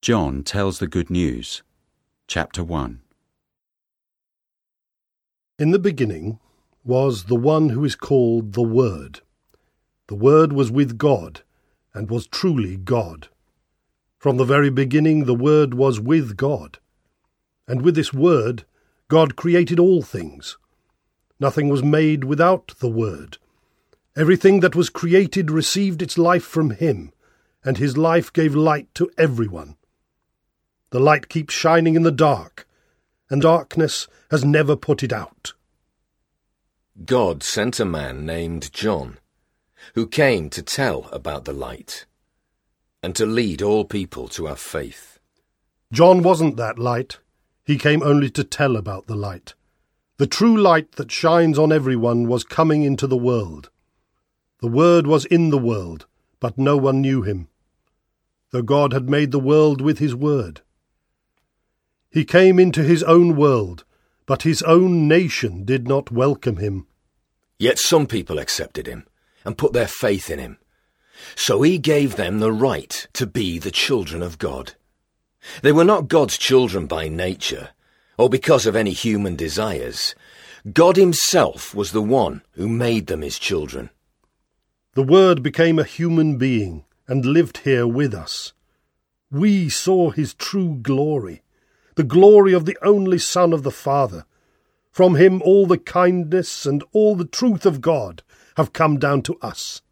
John tells the good news. Chapter 1 In the beginning was the one who is called the Word. The Word was with God, and was truly God. From the very beginning the Word was with God. And with this Word God created all things. Nothing was made without the Word. Everything that was created received its life from Him, and His life gave light to everyone. The light keeps shining in the dark, and darkness has never put it out. God sent a man named John, who came to tell about the light, and to lead all people to have faith. John wasn't that light. He came only to tell about the light. The true light that shines on everyone was coming into the world. The Word was in the world, but no one knew him, though God had made the world with his Word. He came into his own world, but his own nation did not welcome him. Yet some people accepted him and put their faith in him. So he gave them the right to be the children of God. They were not God's children by nature, or because of any human desires. God himself was the one who made them his children. The Word became a human being and lived here with us. We saw his true glory the glory of the only Son of the Father. From him all the kindness and all the truth of God have come down to us.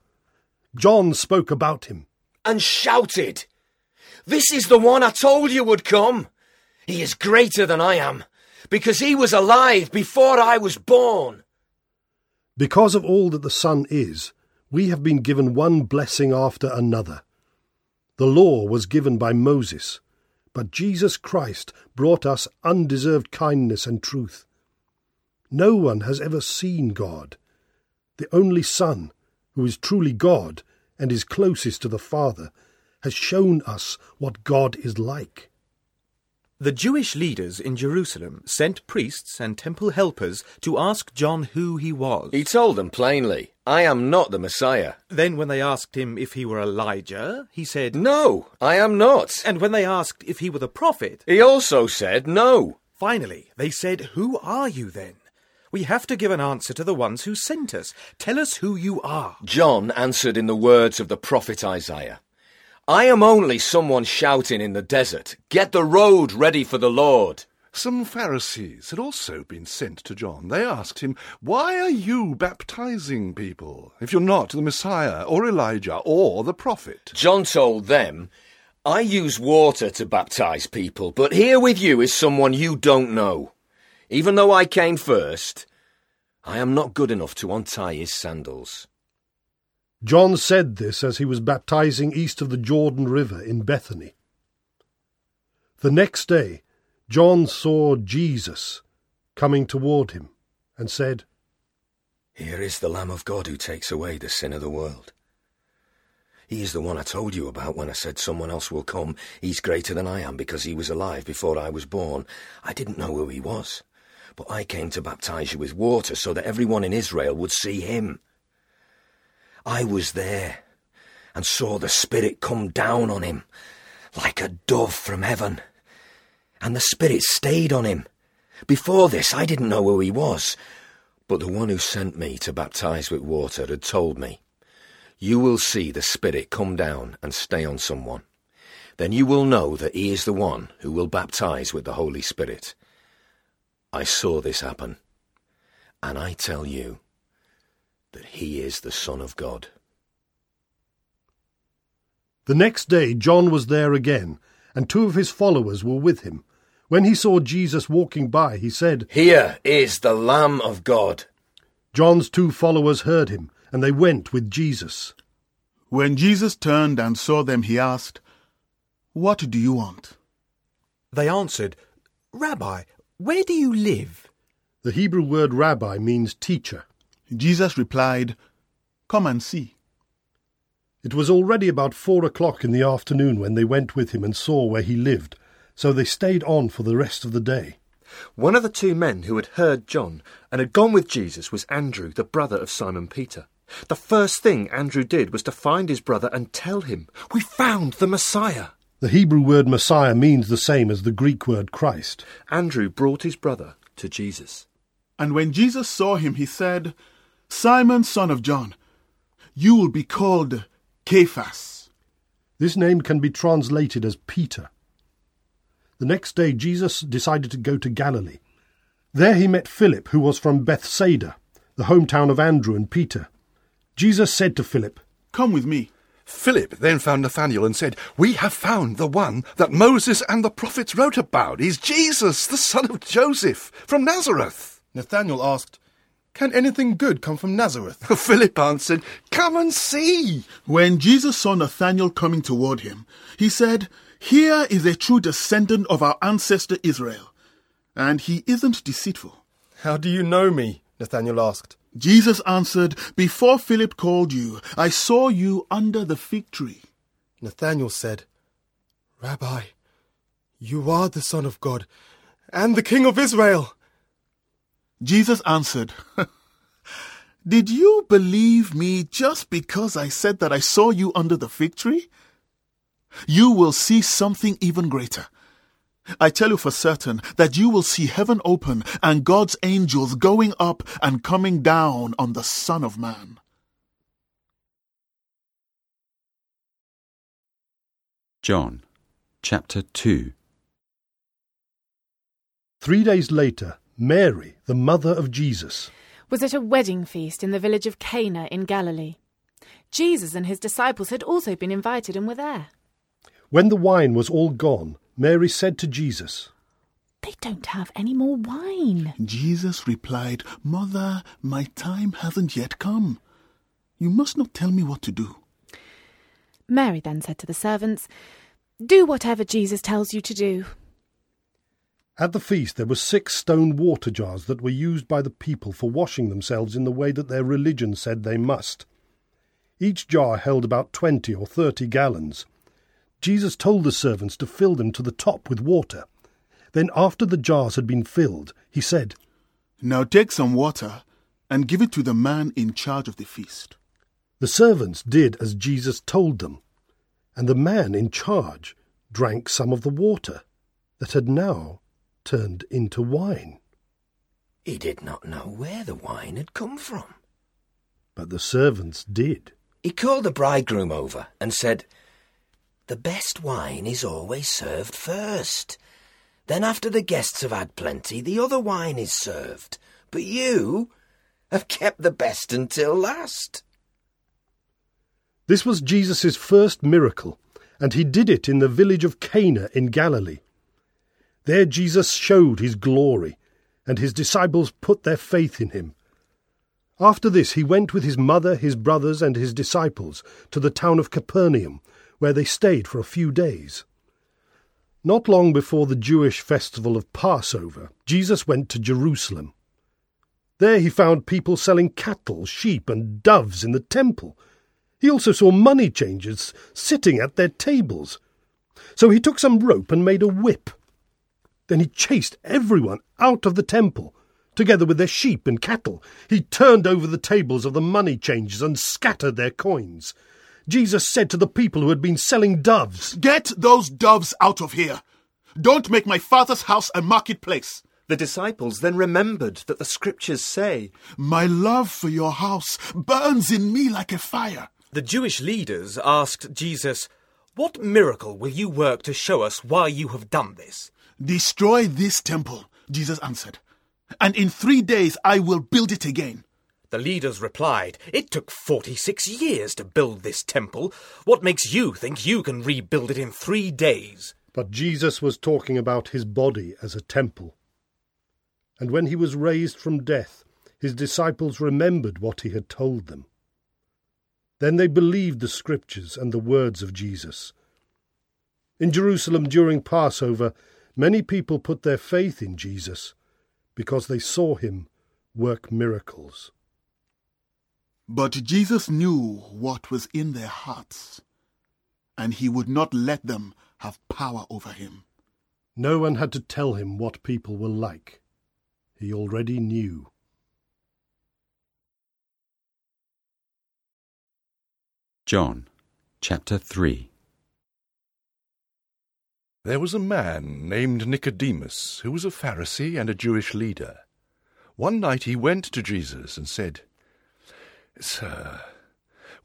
John spoke about him. And shouted, This is the one I told you would come. He is greater than I am, because he was alive before I was born. Because of all that the Son is, we have been given one blessing after another. The law was given by Moses but Jesus Christ brought us undeserved kindness and truth. No one has ever seen God. The only Son, who is truly God and is closest to the Father, has shown us what God is like. The Jewish leaders in Jerusalem sent priests and temple helpers to ask John who he was. He told them plainly, I am not the Messiah. Then, when they asked him if he were Elijah, he said, No, I am not. And when they asked if he were the prophet, he also said, No. Finally, they said, Who are you then? We have to give an answer to the ones who sent us. Tell us who you are. John answered in the words of the prophet Isaiah. I am only someone shouting in the desert, Get the road ready for the Lord. Some Pharisees had also been sent to John. They asked him, Why are you baptizing people, if you're not the Messiah, or Elijah, or the prophet? John told them, I use water to baptize people, but here with you is someone you don't know. Even though I came first, I am not good enough to untie his sandals. John said this as he was baptizing east of the Jordan River in Bethany. The next day, John saw Jesus coming toward him and said, Here is the Lamb of God who takes away the sin of the world. He is the one I told you about when I said someone else will come. He's greater than I am because he was alive before I was born. I didn't know who he was, but I came to baptize you with water so that everyone in Israel would see him. I was there and saw the Spirit come down on him like a dove from heaven. And the Spirit stayed on him. Before this, I didn't know who he was, but the one who sent me to baptize with water had told me, You will see the Spirit come down and stay on someone. Then you will know that he is the one who will baptize with the Holy Spirit. I saw this happen, and I tell you, that he is the Son of God. The next day John was there again, and two of his followers were with him. When he saw Jesus walking by, he said, Here is the Lamb of God. John's two followers heard him, and they went with Jesus. When Jesus turned and saw them, he asked, What do you want? They answered, Rabbi, where do you live? The Hebrew word rabbi means teacher. Jesus replied, Come and see. It was already about four o'clock in the afternoon when they went with him and saw where he lived, so they stayed on for the rest of the day. One of the two men who had heard John and had gone with Jesus was Andrew, the brother of Simon Peter. The first thing Andrew did was to find his brother and tell him, We found the Messiah. The Hebrew word Messiah means the same as the Greek word Christ. Andrew brought his brother to Jesus. And when Jesus saw him, he said, Simon, son of John, you will be called Cephas. This name can be translated as Peter. The next day, Jesus decided to go to Galilee. There he met Philip, who was from Bethsaida, the hometown of Andrew and Peter. Jesus said to Philip, Come with me. Philip then found Nathanael and said, We have found the one that Moses and the prophets wrote about. He's Jesus, the son of Joseph, from Nazareth. Nathanael asked, Can anything good come from Nazareth? Philip answered, Come and see. When Jesus saw Nathanael coming toward him, he said, Here is a true descendant of our ancestor Israel, and he isn't deceitful. How do you know me? Nathanael asked. Jesus answered, Before Philip called you, I saw you under the fig tree. Nathanael said, Rabbi, you are the Son of God and the King of Israel. Jesus answered, Did you believe me just because I said that I saw you under the fig tree? You will see something even greater. I tell you for certain that you will see heaven open and God's angels going up and coming down on the Son of Man. John chapter 2 Three days later, Mary, the mother of Jesus, was at a wedding feast in the village of Cana in Galilee. Jesus and his disciples had also been invited and were there. When the wine was all gone, Mary said to Jesus, They don't have any more wine. Jesus replied, Mother, my time hasn't yet come. You must not tell me what to do. Mary then said to the servants, Do whatever Jesus tells you to do. At the feast there were six stone water jars that were used by the people for washing themselves in the way that their religion said they must. Each jar held about twenty or thirty gallons. Jesus told the servants to fill them to the top with water. Then, after the jars had been filled, he said, Now take some water and give it to the man in charge of the feast. The servants did as Jesus told them, and the man in charge drank some of the water that had now turned into wine. He did not know where the wine had come from. But the servants did. He called the bridegroom over and said, The best wine is always served first. Then, after the guests have had plenty, the other wine is served. But you have kept the best until last. This was Jesus' first miracle, and he did it in the village of Cana in Galilee. There Jesus showed his glory, and his disciples put their faith in him. After this, he went with his mother, his brothers, and his disciples to the town of Capernaum, where they stayed for a few days. Not long before the Jewish festival of Passover, Jesus went to Jerusalem. There he found people selling cattle, sheep, and doves in the temple. He also saw money changers sitting at their tables. So he took some rope and made a whip. Then he chased everyone out of the temple, together with their sheep and cattle. He turned over the tables of the money changers and scattered their coins. Jesus said to the people who had been selling doves, Get those doves out of here! Don't make my father's house a marketplace! The disciples then remembered that the scriptures say, My love for your house burns in me like a fire. The Jewish leaders asked Jesus, What miracle will you work to show us why you have done this? Destroy this temple, Jesus answered, and in three days I will build it again. The leaders replied, It took 46 years to build this temple. What makes you think you can rebuild it in three days? But Jesus was talking about his body as a temple. And when he was raised from death, his disciples remembered what he had told them. Then they believed the scriptures and the words of Jesus. In Jerusalem during Passover, many people put their faith in Jesus because they saw him work miracles. But Jesus knew what was in their hearts, and he would not let them have power over him. No one had to tell him what people were like. He already knew. John chapter 3 There was a man named Nicodemus, who was a Pharisee and a Jewish leader. One night he went to Jesus and said, Sir,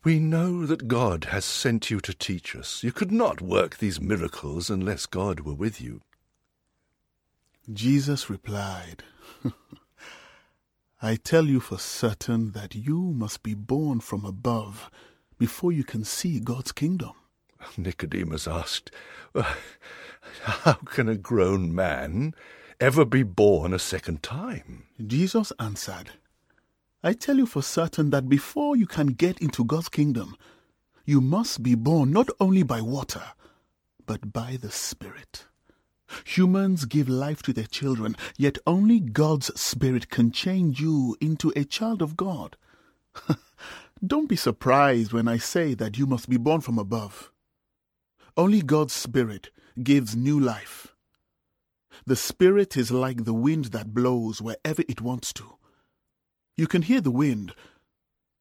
we know that God has sent you to teach us. You could not work these miracles unless God were with you. Jesus replied, I tell you for certain that you must be born from above before you can see God's kingdom. Nicodemus asked, How can a grown man ever be born a second time? Jesus answered, I tell you for certain that before you can get into God's kingdom, you must be born not only by water, but by the Spirit. Humans give life to their children, yet only God's Spirit can change you into a child of God. Don't be surprised when I say that you must be born from above. Only God's Spirit gives new life. The Spirit is like the wind that blows wherever it wants to. You can hear the wind,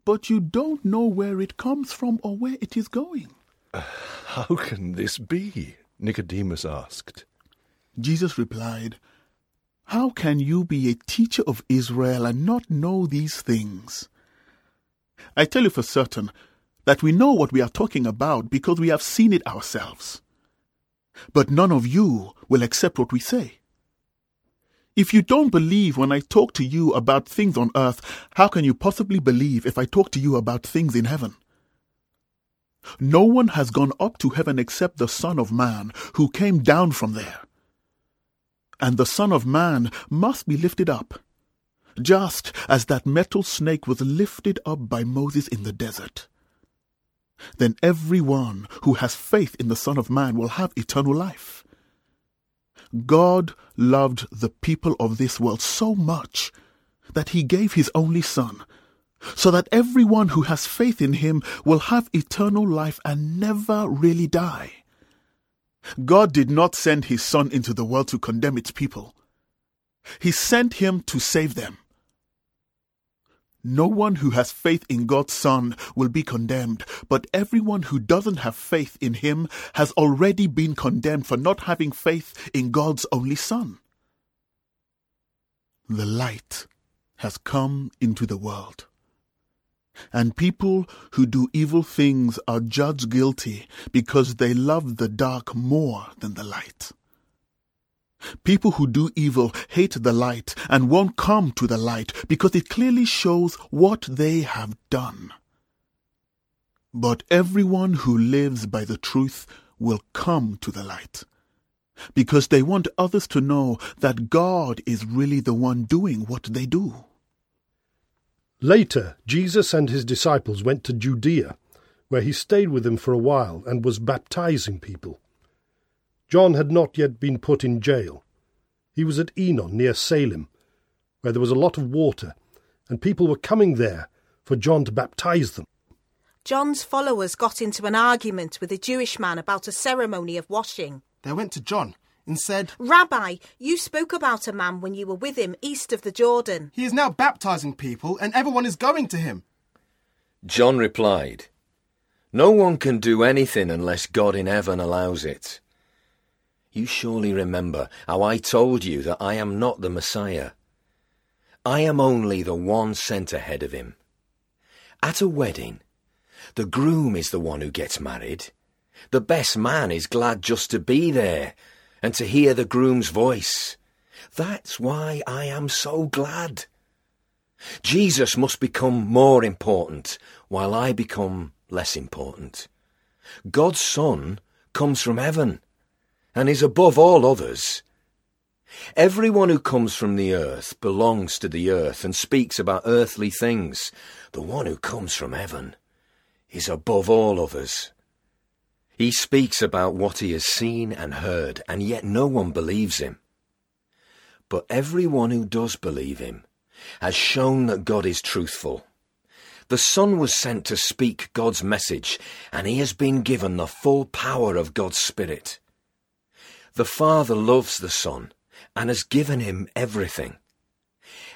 but you don't know where it comes from or where it is going. How can this be? Nicodemus asked. Jesus replied, How can you be a teacher of Israel and not know these things? I tell you for certain that we know what we are talking about because we have seen it ourselves. But none of you will accept what we say. If you don't believe when I talk to you about things on earth, how can you possibly believe if I talk to you about things in heaven? No one has gone up to heaven except the Son of Man, who came down from there. And the Son of Man must be lifted up, just as that metal snake was lifted up by Moses in the desert. Then everyone who has faith in the Son of Man will have eternal life. God loved the people of this world so much that he gave his only Son, so that everyone who has faith in him will have eternal life and never really die. God did not send his Son into the world to condemn its people. He sent him to save them. No one who has faith in God's Son will be condemned, but everyone who doesn't have faith in him has already been condemned for not having faith in God's only Son. The light has come into the world. And people who do evil things are judged guilty because they love the dark more than the light. People who do evil hate the light and won't come to the light because it clearly shows what they have done. But everyone who lives by the truth will come to the light because they want others to know that God is really the one doing what they do. Later, Jesus and his disciples went to Judea, where he stayed with them for a while and was baptizing people. John had not yet been put in jail. He was at Aenon, near Salem, where there was a lot of water, and people were coming there for John to baptize them. John's followers got into an argument with a Jewish man about a ceremony of washing. They went to John and said, Rabbi, you spoke about a man when you were with him east of the Jordan. He is now baptizing people, and everyone is going to him. John replied, No one can do anything unless God in heaven allows it. You surely remember how I told you that I am not the Messiah. I am only the one sent ahead of him. At a wedding, the groom is the one who gets married. The best man is glad just to be there and to hear the groom's voice. That's why I am so glad. Jesus must become more important while I become less important. God's Son comes from heaven and is above all others. Everyone who comes from the earth belongs to the earth and speaks about earthly things. The one who comes from heaven is above all others. He speaks about what he has seen and heard, and yet no one believes him. But everyone who does believe him has shown that God is truthful. The Son was sent to speak God's message, and he has been given the full power of God's Spirit. The Father loves the Son and has given him everything.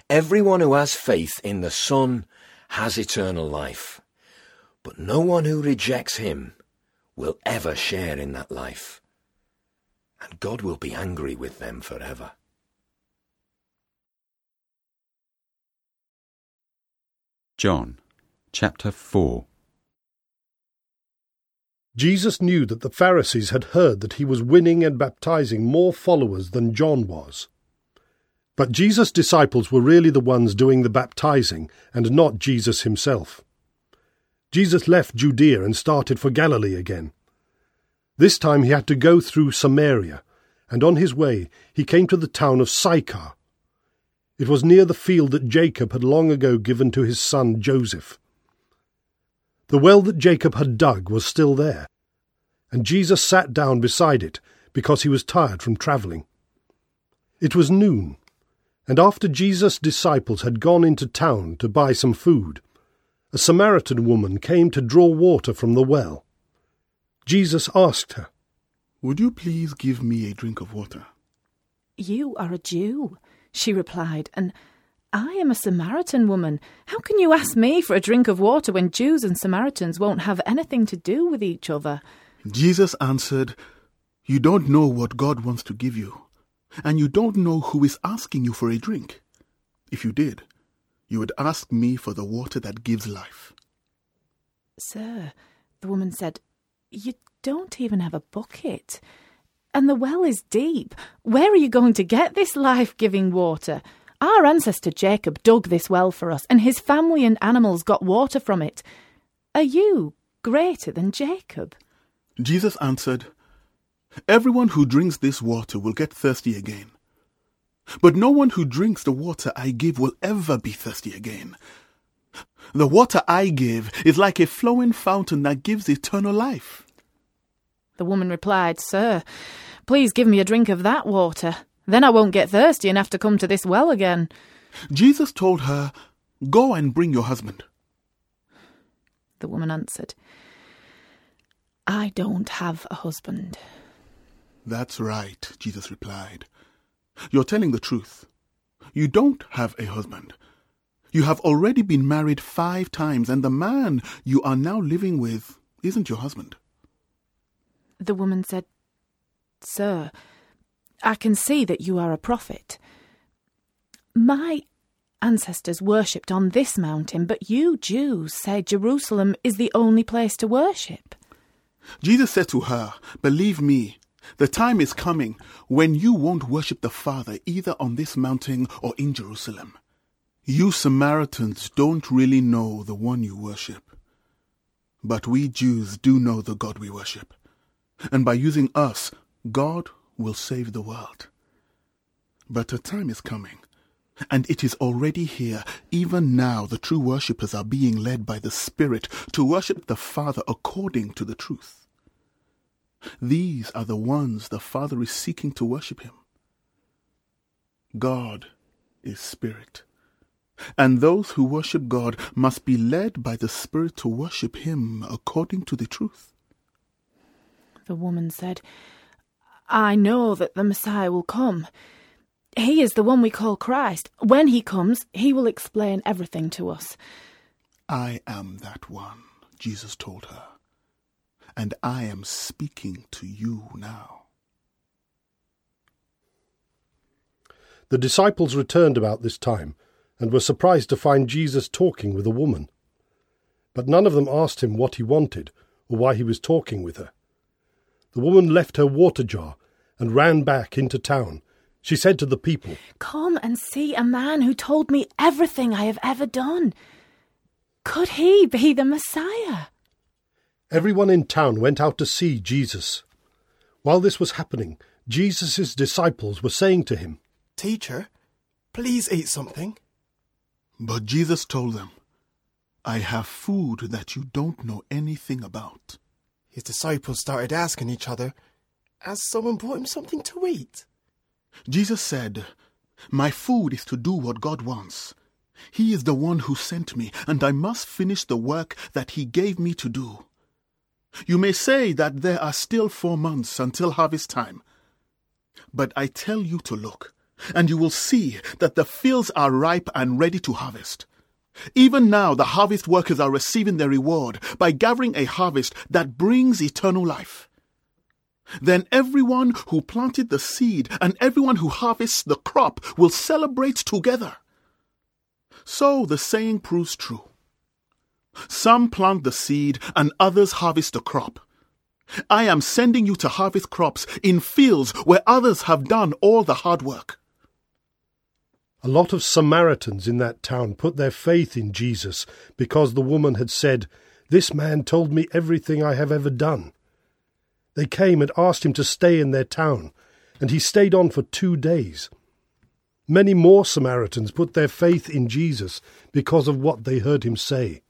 Everyone who has faith in the Son has eternal life, but no one who rejects him will ever share in that life. And God will be angry with them forever. John chapter 4 Jesus knew that the Pharisees had heard that he was winning and baptizing more followers than John was. But Jesus' disciples were really the ones doing the baptizing, and not Jesus himself. Jesus left Judea and started for Galilee again. This time he had to go through Samaria, and on his way he came to the town of Sychar. It was near the field that Jacob had long ago given to his son Joseph. The well that Jacob had dug was still there, and Jesus sat down beside it because he was tired from travelling. It was noon, and after Jesus' disciples had gone into town to buy some food, a Samaritan woman came to draw water from the well. Jesus asked her, Would you please give me a drink of water? You are a Jew, she replied, and I am a Samaritan woman. How can you ask me for a drink of water when Jews and Samaritans won't have anything to do with each other? Jesus answered, You don't know what God wants to give you, and you don't know who is asking you for a drink. If you did, you would ask me for the water that gives life. Sir, the woman said, You don't even have a bucket. And the well is deep. Where are you going to get this life giving water? Our ancestor Jacob dug this well for us, and his family and animals got water from it. Are you greater than Jacob? Jesus answered, Everyone who drinks this water will get thirsty again. But no one who drinks the water I give will ever be thirsty again. The water I give is like a flowing fountain that gives eternal life. The woman replied, Sir, please give me a drink of that water. Then I won't get thirsty and have to come to this well again. Jesus told her, Go and bring your husband. The woman answered, I don't have a husband. That's right, Jesus replied. You're telling the truth. You don't have a husband. You have already been married five times, and the man you are now living with isn't your husband. The woman said, Sir, I can see that you are a prophet. My ancestors worshipped on this mountain, but you Jews say Jerusalem is the only place to worship. Jesus said to her, Believe me, the time is coming when you won't worship the Father either on this mountain or in Jerusalem. You Samaritans don't really know the one you worship. But we Jews do know the God we worship. And by using us, God will save the world. But a time is coming, and it is already here. Even now, the true worshippers are being led by the Spirit to worship the Father according to the truth. These are the ones the Father is seeking to worship Him. God is Spirit, and those who worship God must be led by the Spirit to worship Him according to the truth. The woman said, I know that the Messiah will come. He is the one we call Christ. When he comes, he will explain everything to us. I am that one, Jesus told her, and I am speaking to you now. The disciples returned about this time and were surprised to find Jesus talking with a woman. But none of them asked him what he wanted or why he was talking with her. The woman left her water jar and ran back into town. She said to the people, Come and see a man who told me everything I have ever done. Could he be the Messiah? Everyone in town went out to see Jesus. While this was happening, Jesus' disciples were saying to him, Teacher, please eat something. But Jesus told them, I have food that you don't know anything about. His disciples started asking each other, Has someone brought him something to eat? Jesus said, My food is to do what God wants. He is the one who sent me, and I must finish the work that He gave me to do. You may say that there are still four months until harvest time. But I tell you to look, and you will see that the fields are ripe and ready to harvest. Even now, the harvest workers are receiving their reward by gathering a harvest that brings eternal life. Then everyone who planted the seed and everyone who harvests the crop will celebrate together. So the saying proves true. Some plant the seed and others harvest the crop. I am sending you to harvest crops in fields where others have done all the hard work. A lot of Samaritans in that town put their faith in Jesus because the woman had said, This man told me everything I have ever done. They came and asked him to stay in their town, and he stayed on for two days. Many more Samaritans put their faith in Jesus because of what they heard him say.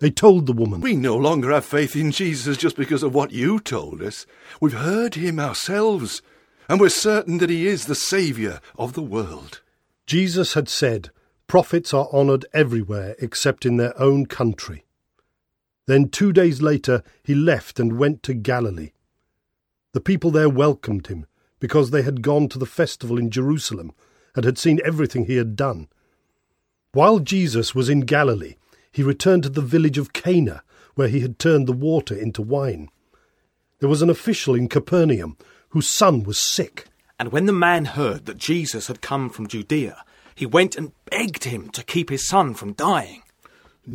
They told the woman, We no longer have faith in Jesus just because of what you told us. We've heard him ourselves, and we're certain that he is the Saviour of the world. Jesus had said, Prophets are honoured everywhere except in their own country. Then two days later he left and went to Galilee. The people there welcomed him because they had gone to the festival in Jerusalem and had seen everything he had done. While Jesus was in Galilee, he returned to the village of Cana, where he had turned the water into wine. There was an official in Capernaum whose son was sick. And when the man heard that Jesus had come from Judea, he went and begged him to keep his son from dying.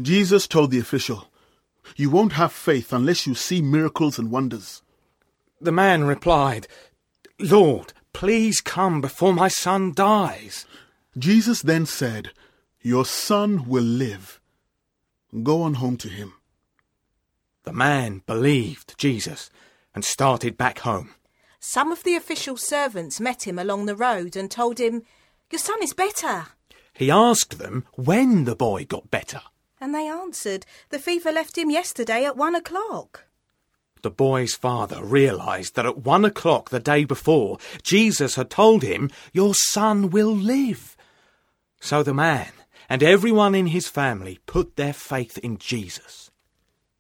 Jesus told the official, You won't have faith unless you see miracles and wonders. The man replied, Lord, please come before my son dies. Jesus then said, Your son will live. Go on home to him. The man believed Jesus and started back home. Some of the official servants met him along the road and told him, Your son is better. He asked them when the boy got better. And they answered, The fever left him yesterday at one o'clock. The boy's father realized that at one o'clock the day before, Jesus had told him, Your son will live. So the man and everyone in his family put their faith in Jesus.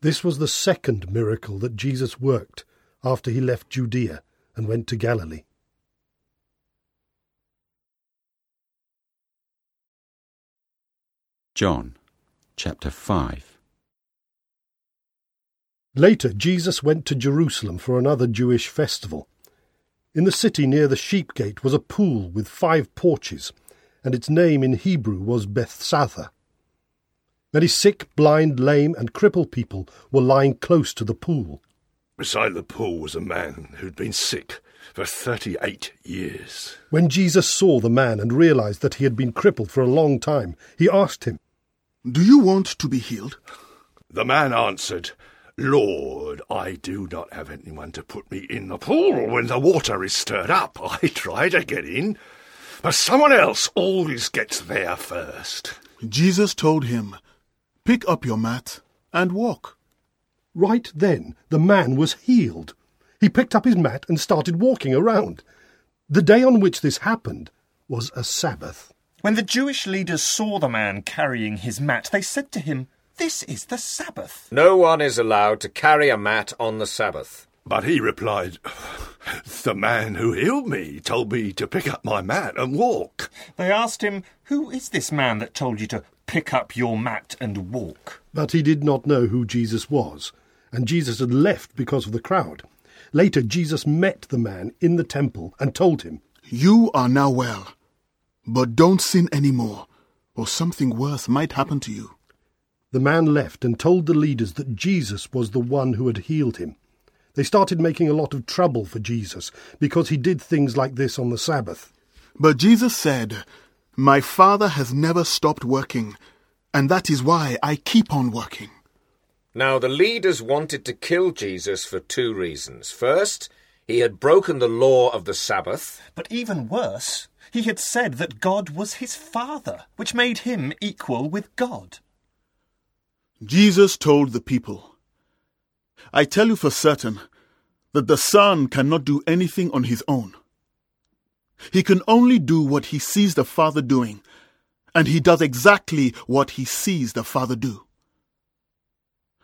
This was the second miracle that Jesus worked after he left Judea and went to Galilee. John chapter 5 Later, Jesus went to Jerusalem for another Jewish festival. In the city near the sheep gate was a pool with five porches, and its name in Hebrew was Bethzatha. Many sick, blind, lame, and crippled people were lying close to the pool. Beside the pool was a man who'd been sick for thirty eight years. When Jesus saw the man and realized that he had been crippled for a long time, he asked him, Do you want to be healed? The man answered, Lord, I do not have anyone to put me in the pool when the water is stirred up. I try to get in, but someone else always gets there first. Jesus told him, Pick up your mat and walk. Right then, the man was healed. He picked up his mat and started walking around. The day on which this happened was a Sabbath. When the Jewish leaders saw the man carrying his mat, they said to him, This is the Sabbath. No one is allowed to carry a mat on the Sabbath. But he replied, The man who healed me told me to pick up my mat and walk. They asked him, Who is this man that told you to pick up your mat and walk? But he did not know who Jesus was, and Jesus had left because of the crowd. Later, Jesus met the man in the temple and told him, You are now well, but don't sin any more, or something worse might happen to you. The man left and told the leaders that Jesus was the one who had healed him. They started making a lot of trouble for Jesus because he did things like this on the Sabbath. But Jesus said, My Father has never stopped working, and that is why I keep on working. Now, the leaders wanted to kill Jesus for two reasons. First, he had broken the law of the Sabbath. But even worse, he had said that God was his Father, which made him equal with God. Jesus told the people, I tell you for certain that the Son cannot do anything on his own. He can only do what he sees the Father doing, and he does exactly what he sees the Father do.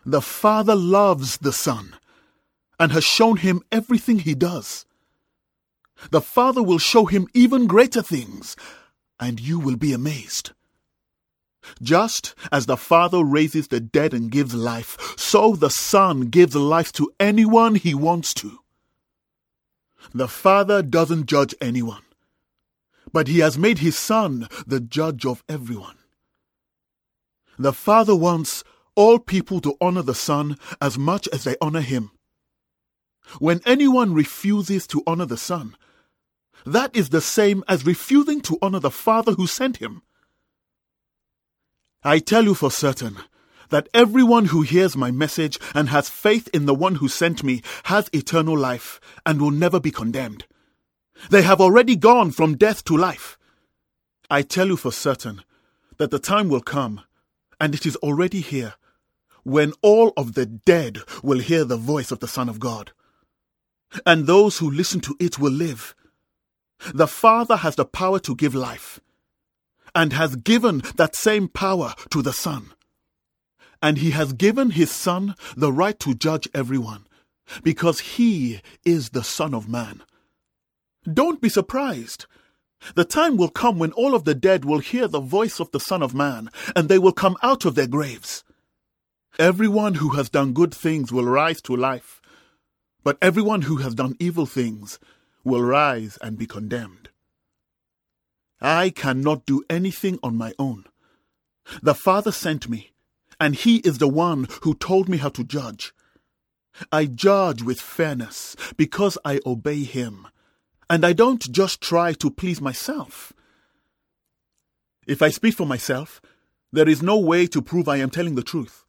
The Father loves the Son and has shown him everything he does. The Father will show him even greater things, and you will be amazed. Just as the Father raises the dead and gives life, so the Son gives life to anyone he wants to. The Father doesn't judge anyone, but he has made his Son the judge of everyone. The Father wants all people to honor the Son as much as they honor him. When anyone refuses to honor the Son, that is the same as refusing to honor the Father who sent him. I tell you for certain that everyone who hears my message and has faith in the one who sent me has eternal life and will never be condemned. They have already gone from death to life. I tell you for certain that the time will come, and it is already here, when all of the dead will hear the voice of the Son of God. And those who listen to it will live. The Father has the power to give life, and has given that same power to the Son. And he has given his Son the right to judge everyone, because he is the Son of Man. Don't be surprised. The time will come when all of the dead will hear the voice of the Son of Man, and they will come out of their graves. Everyone who has done good things will rise to life, but everyone who has done evil things will rise and be condemned. I cannot do anything on my own. The Father sent me, and He is the one who told me how to judge. I judge with fairness because I obey Him, and I don't just try to please myself. If I speak for myself, there is no way to prove I am telling the truth.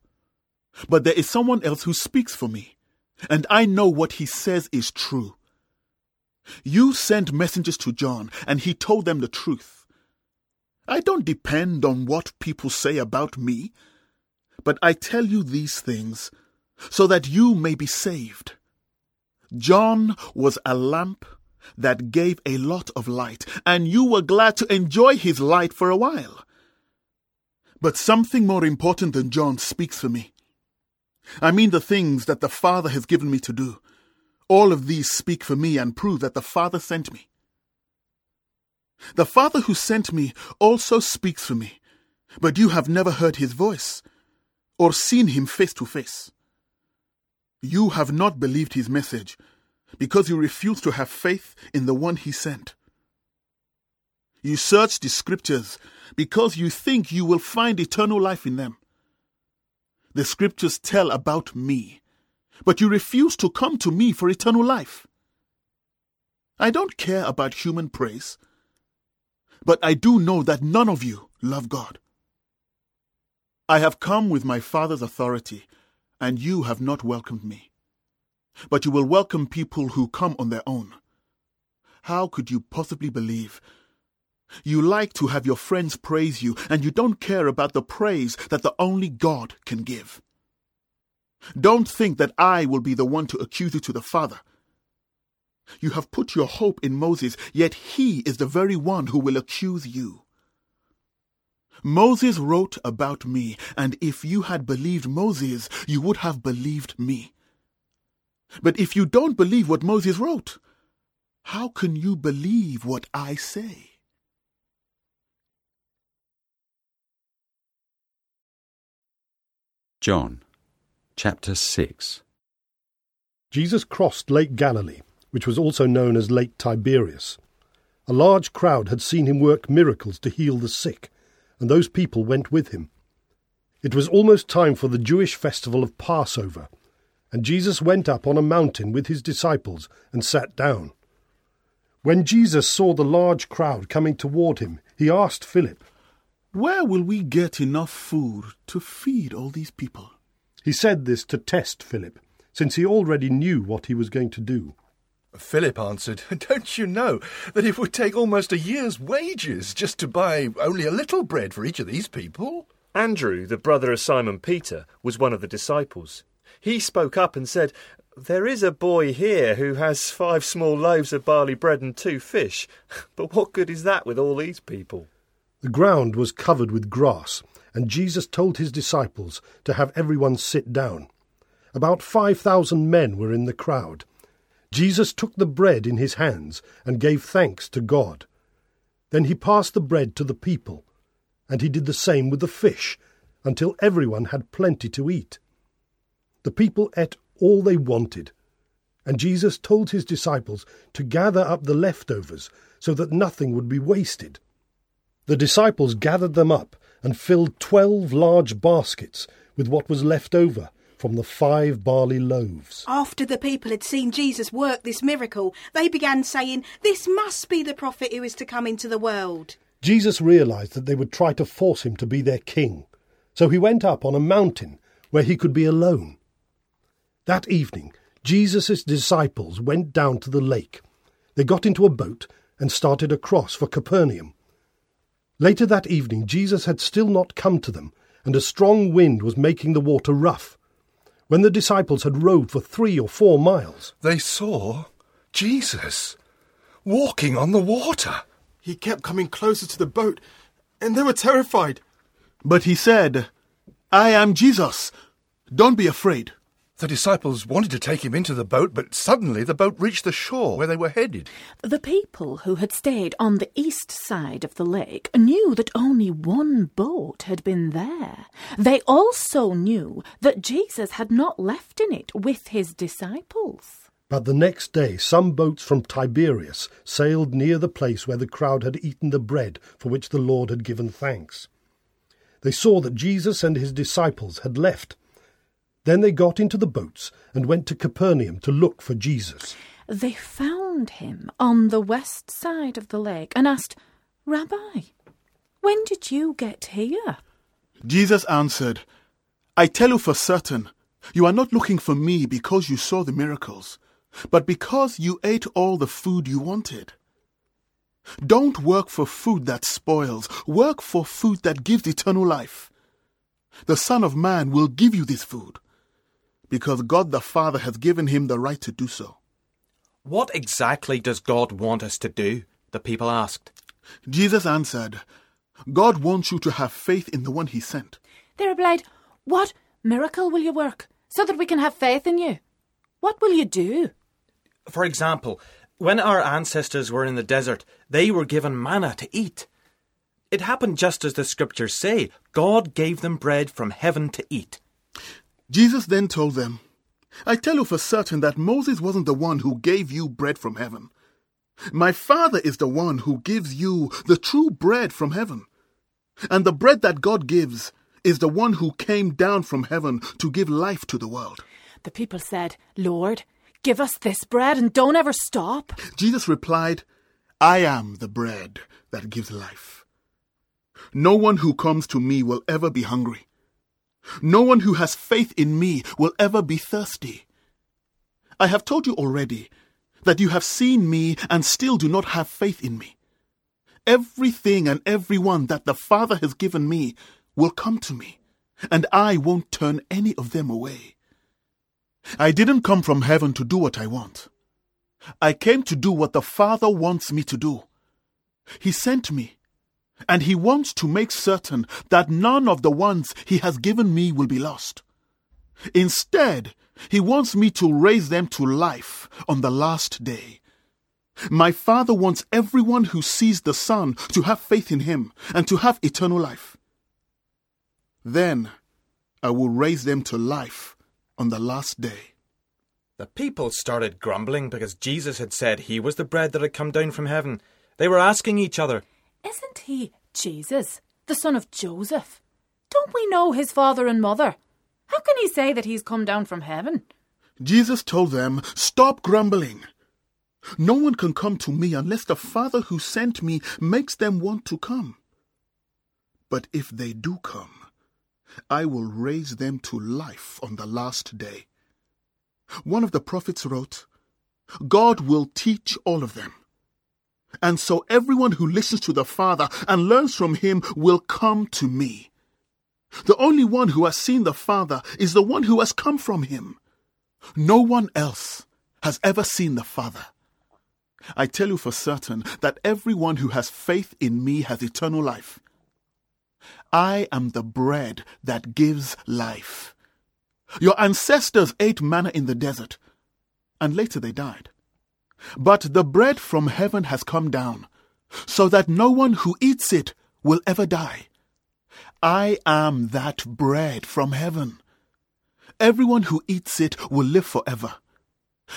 But there is someone else who speaks for me, and I know what he says is true. You sent messengers to John, and he told them the truth. I don't depend on what people say about me, but I tell you these things so that you may be saved. John was a lamp that gave a lot of light, and you were glad to enjoy his light for a while. But something more important than John speaks for me. I mean the things that the Father has given me to do. All of these speak for me and prove that the Father sent me. The Father who sent me also speaks for me, but you have never heard his voice or seen him face to face. You have not believed his message because you refuse to have faith in the one he sent. You search the scriptures because you think you will find eternal life in them. The scriptures tell about me, but you refuse to come to me for eternal life. I don't care about human praise, but I do know that none of you love God. I have come with my Father's authority, and you have not welcomed me. But you will welcome people who come on their own. How could you possibly believe? You like to have your friends praise you, and you don't care about the praise that the only God can give. Don't think that I will be the one to accuse you to the Father. You have put your hope in Moses, yet he is the very one who will accuse you. Moses wrote about me, and if you had believed Moses, you would have believed me. But if you don't believe what Moses wrote, how can you believe what I say? John chapter 6 Jesus crossed Lake Galilee, which was also known as Lake Tiberias. A large crowd had seen him work miracles to heal the sick, and those people went with him. It was almost time for the Jewish festival of Passover, and Jesus went up on a mountain with his disciples and sat down. When Jesus saw the large crowd coming toward him, he asked Philip, Where will we get enough food to feed all these people? He said this to test Philip, since he already knew what he was going to do. Philip answered, Don't you know that it would take almost a year's wages just to buy only a little bread for each of these people? Andrew, the brother of Simon Peter, was one of the disciples. He spoke up and said, There is a boy here who has five small loaves of barley bread and two fish, but what good is that with all these people? The ground was covered with grass, and Jesus told his disciples to have everyone sit down. About five thousand men were in the crowd. Jesus took the bread in his hands and gave thanks to God. Then he passed the bread to the people, and he did the same with the fish, until everyone had plenty to eat. The people ate all they wanted, And Jesus told his disciples to gather up the leftovers so that nothing would be wasted. The disciples gathered them up and filled twelve large baskets with what was left over from the five barley loaves. After the people had seen Jesus work this miracle, they began saying, This must be the prophet who is to come into the world. Jesus realized that they would try to force him to be their king, so he went up on a mountain where he could be alone. That evening, Jesus' disciples went down to the lake. They got into a boat and started across for Capernaum. Later that evening, Jesus had still not come to them, and a strong wind was making the water rough. When the disciples had rowed for three or four miles, They saw Jesus walking on the water. He kept coming closer to the boat, and they were terrified. But he said, I am Jesus. Don't be afraid. The disciples wanted to take him into the boat, but suddenly the boat reached the shore where they were headed. The people who had stayed on the east side of the lake knew that only one boat had been there. They also knew that Jesus had not left in it with his disciples. But the next day some boats from Tiberias sailed near the place where the crowd had eaten the bread for which the Lord had given thanks. They saw that Jesus and his disciples had left. Then they got into the boats and went to Capernaum to look for Jesus. They found him on the west side of the lake and asked, Rabbi, when did you get here? Jesus answered, I tell you for certain, you are not looking for me because you saw the miracles, but because you ate all the food you wanted. Don't work for food that spoils, work for food that gives eternal life. The Son of Man will give you this food, because God the Father has given him the right to do so. What exactly does God want us to do? The people asked. Jesus answered, God wants you to have faith in the one he sent. They replied, What miracle will you work so that we can have faith in you? What will you do? For example, when our ancestors were in the desert, they were given manna to eat. It happened just as the scriptures say God gave them bread from heaven to eat. Jesus then told them, I tell you for certain that Moses wasn't the one who gave you bread from heaven. My Father is the one who gives you the true bread from heaven. And the bread that God gives is the one who came down from heaven to give life to the world. The people said, Lord, give us this bread and don't ever stop. Jesus replied, I am the bread that gives life. No one who comes to me will ever be hungry. No one who has faith in me will ever be thirsty. I have told you already that you have seen me and still do not have faith in me. Everything and everyone that the Father has given me will come to me, and I won't turn any of them away. I didn't come from heaven to do what I want. I came to do what the Father wants me to do. He sent me, and He wants to make certain that none of the ones He has given me will be lost. Instead, He wants me to raise them to life on the last day. My Father wants everyone who sees the Son to have faith in Him and to have eternal life. Then I will raise them to life on the last day. The people started grumbling because Jesus had said he was the bread that had come down from heaven. They were asking each other, Isn't he Jesus, the son of Joseph? Don't we know his father and mother? How can he say that he's come down from heaven? Jesus told them, Stop grumbling. No one can come to me unless the Father who sent me makes them want to come. But if they do come, I will raise them to life on the last day. One of the prophets wrote, God will teach all of them. And so everyone who listens to the Father and learns from him will come to me. The only one who has seen the Father is the one who has come from him. No one else has ever seen the Father. I tell you for certain that everyone who has faith in me has eternal life. I am the bread that gives life. Your ancestors ate manna in the desert, and later they died. But the bread from heaven has come down, so that no one who eats it will ever die. I am that bread from heaven. Everyone who eats it will live forever.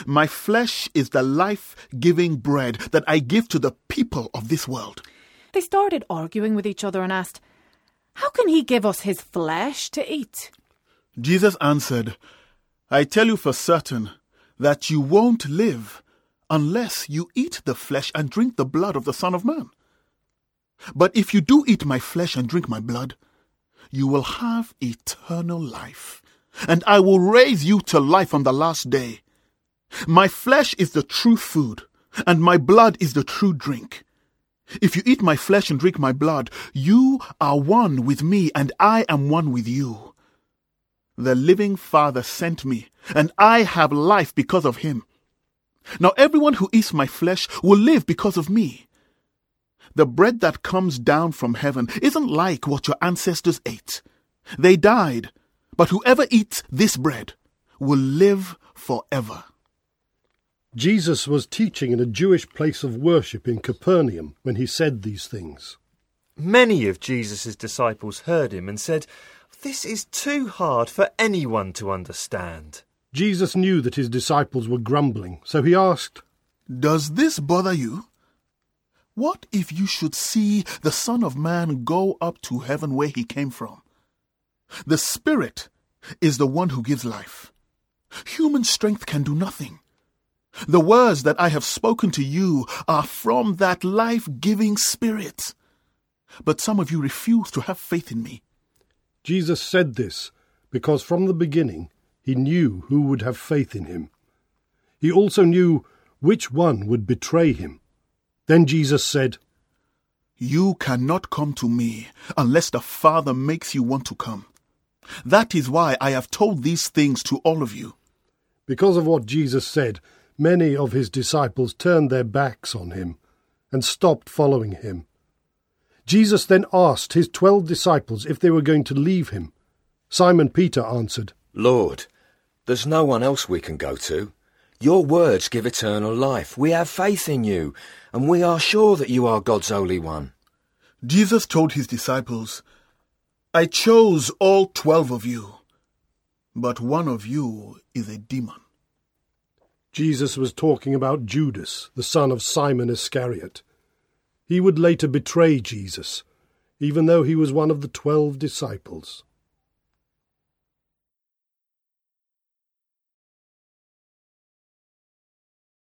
My flesh is the life giving bread that I give to the people of this world. They started arguing with each other and asked, How can he give us his flesh to eat? Jesus answered, I tell you for certain that you won't live unless you eat the flesh and drink the blood of the Son of Man. But if you do eat my flesh and drink my blood, you will have eternal life, and I will raise you to life on the last day. My flesh is the true food, and my blood is the true drink. If you eat my flesh and drink my blood, you are one with me, and I am one with you. The living Father sent me, and I have life because of him. Now everyone who eats my flesh will live because of me. The bread that comes down from heaven isn't like what your ancestors ate. They died, but whoever eats this bread will live forever. Jesus was teaching in a Jewish place of worship in Capernaum when he said these things. Many of Jesus' disciples heard him and said, This is too hard for anyone to understand. Jesus knew that his disciples were grumbling, so he asked, Does this bother you? What if you should see the Son of Man go up to heaven where he came from? The Spirit is the one who gives life. Human strength can do nothing. The words that I have spoken to you are from that life giving Spirit. But some of you refuse to have faith in me. Jesus said this because from the beginning he knew who would have faith in him. He also knew which one would betray him. Then Jesus said, You cannot come to me unless the Father makes you want to come. That is why I have told these things to all of you. Because of what Jesus said, many of his disciples turned their backs on him and stopped following him. Jesus then asked his twelve disciples if they were going to leave him. Simon Peter answered, Lord, there's no one else we can go to. Your words give eternal life. We have faith in you, and we are sure that you are God's Holy One. Jesus told his disciples, I chose all twelve of you, but one of you is a demon. Jesus was talking about Judas, the son of Simon Iscariot. He would later betray Jesus, even though he was one of the twelve disciples.